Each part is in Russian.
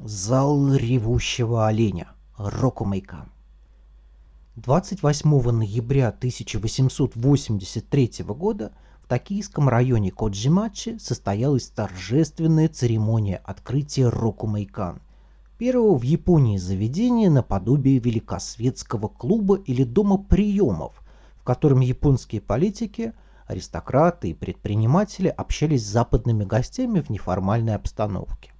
Зал ревущего оленя. Рокумейкан. 28 ноября 1883 года в токийском районе Коджимачи состоялась торжественная церемония открытия Рокумейкан, первого в Японии заведения наподобие великосветского клуба или дома приемов, в котором японские политики – аристократы и предприниматели общались с западными гостями в неформальной обстановке.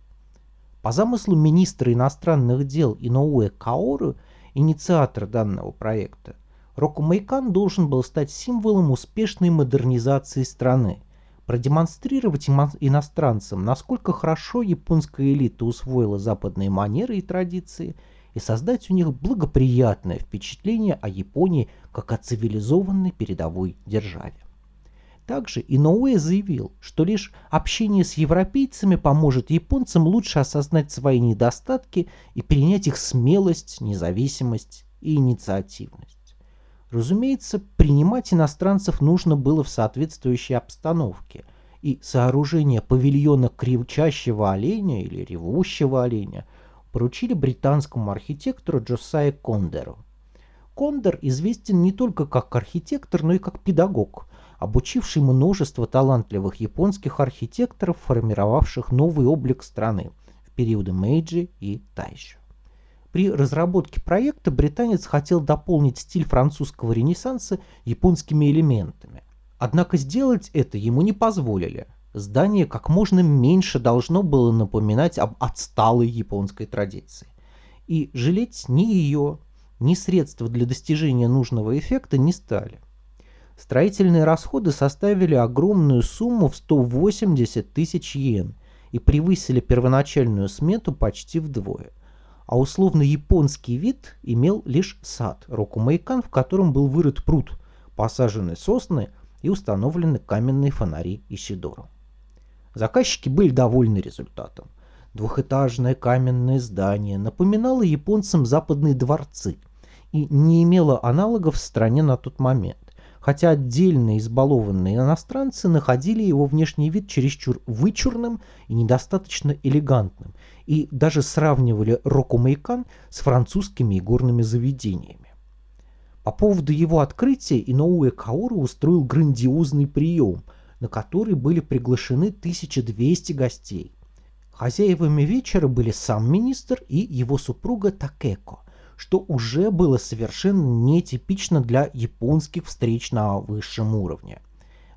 По замыслу министра иностранных дел Иноуэ Каору, инициатора данного проекта, Рокумейкан должен был стать символом успешной модернизации страны, продемонстрировать иностранцам, насколько хорошо японская элита усвоила западные манеры и традиции, и создать у них благоприятное впечатление о Японии как о цивилизованной передовой державе. Также Иноуэ заявил, что лишь общение с европейцами поможет японцам лучше осознать свои недостатки и принять их смелость, независимость и инициативность. Разумеется, принимать иностранцев нужно было в соответствующей обстановке, и сооружение павильона кричащего оленя или ревущего оленя поручили британскому архитектору Джосае Кондеру. Кондер известен не только как архитектор, но и как педагог – обучивший множество талантливых японских архитекторов, формировавших новый облик страны в периоды Мэйджи и Тайшо. При разработке проекта британец хотел дополнить стиль французского ренессанса японскими элементами. Однако сделать это ему не позволили. Здание как можно меньше должно было напоминать об отсталой японской традиции. И жалеть ни ее, ни средства для достижения нужного эффекта не стали. Строительные расходы составили огромную сумму в 180 тысяч йен и превысили первоначальную смету почти вдвое. А условно японский вид имел лишь сад Рокумейкан, в котором был вырыт пруд, посажены сосны и установлены каменные фонари Исидору. Заказчики были довольны результатом. Двухэтажное каменное здание напоминало японцам западные дворцы и не имело аналогов в стране на тот момент хотя отдельно избалованные иностранцы находили его внешний вид чересчур вычурным и недостаточно элегантным, и даже сравнивали Рокумейкан с французскими игорными заведениями. По поводу его открытия Иноуэ Каору устроил грандиозный прием, на который были приглашены 1200 гостей. Хозяевами вечера были сам министр и его супруга Такеко, что уже было совершенно нетипично для японских встреч на высшем уровне.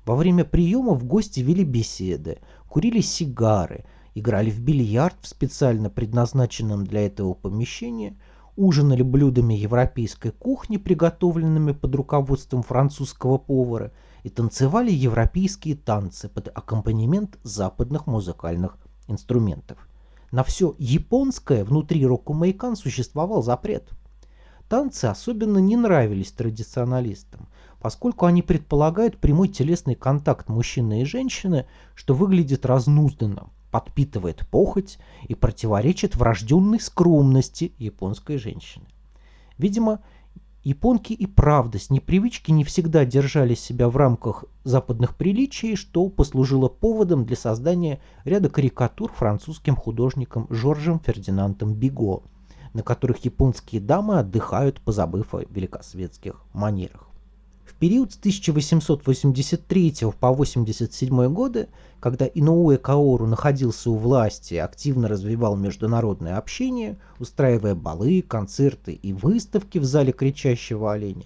Во время приемов гости вели беседы, курили сигары, играли в бильярд в специально предназначенном для этого помещении, ужинали блюдами европейской кухни, приготовленными под руководством французского повара, и танцевали европейские танцы под аккомпанемент западных музыкальных инструментов. На все японское внутри Рокумейкан существовал запрет. Танцы особенно не нравились традиционалистам, поскольку они предполагают прямой телесный контакт мужчины и женщины, что выглядит разнузданным, подпитывает похоть и противоречит врожденной скромности японской женщины. Видимо, Японки и правда с непривычки не всегда держали себя в рамках западных приличий, что послужило поводом для создания ряда карикатур французским художником Жоржем Фердинандом Биго, на которых японские дамы отдыхают, позабыв о великосветских манерах. Период с 1883 по 1887 годы, когда Иноуэ Каору находился у власти активно развивал международное общение, устраивая балы, концерты и выставки в зале кричащего оленя,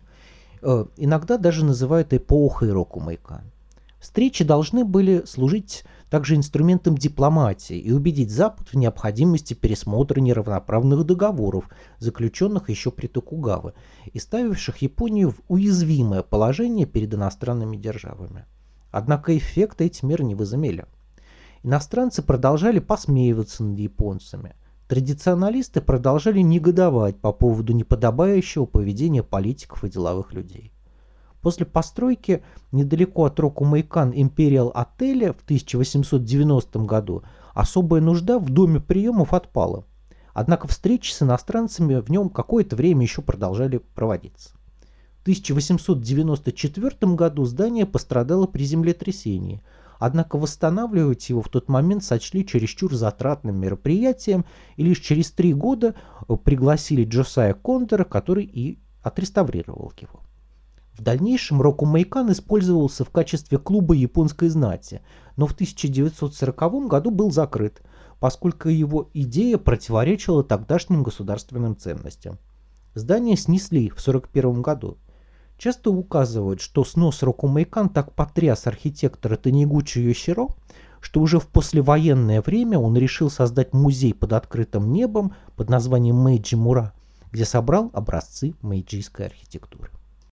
э, иногда даже называют эпохой Рокумейкан. Встречи должны были служить также инструментом дипломатии и убедить Запад в необходимости пересмотра неравноправных договоров, заключенных еще при Токугаве, и ставивших Японию в уязвимое положение перед иностранными державами. Однако эффекта эти меры не возымели. Иностранцы продолжали посмеиваться над японцами. Традиционалисты продолжали негодовать по поводу неподобающего поведения политиков и деловых людей. После постройки недалеко от Рокумайкан Империал отеля в 1890 году особая нужда в доме приемов отпала. Однако встречи с иностранцами в нем какое-то время еще продолжали проводиться. В 1894 году здание пострадало при землетрясении, однако восстанавливать его в тот момент сочли чересчур затратным мероприятием и лишь через три года пригласили Джосая Кондора, который и отреставрировал его. В дальнейшем Рокумейкан использовался в качестве клуба японской знати, но в 1940 году был закрыт, поскольку его идея противоречила тогдашним государственным ценностям. Здание снесли в 1941 году. Часто указывают, что снос Рокумейкан так потряс архитектора Танегучи Йосиро, что уже в послевоенное время он решил создать музей под открытым небом под названием Мэйджи Мура, где собрал образцы мэйджийской архитектуры.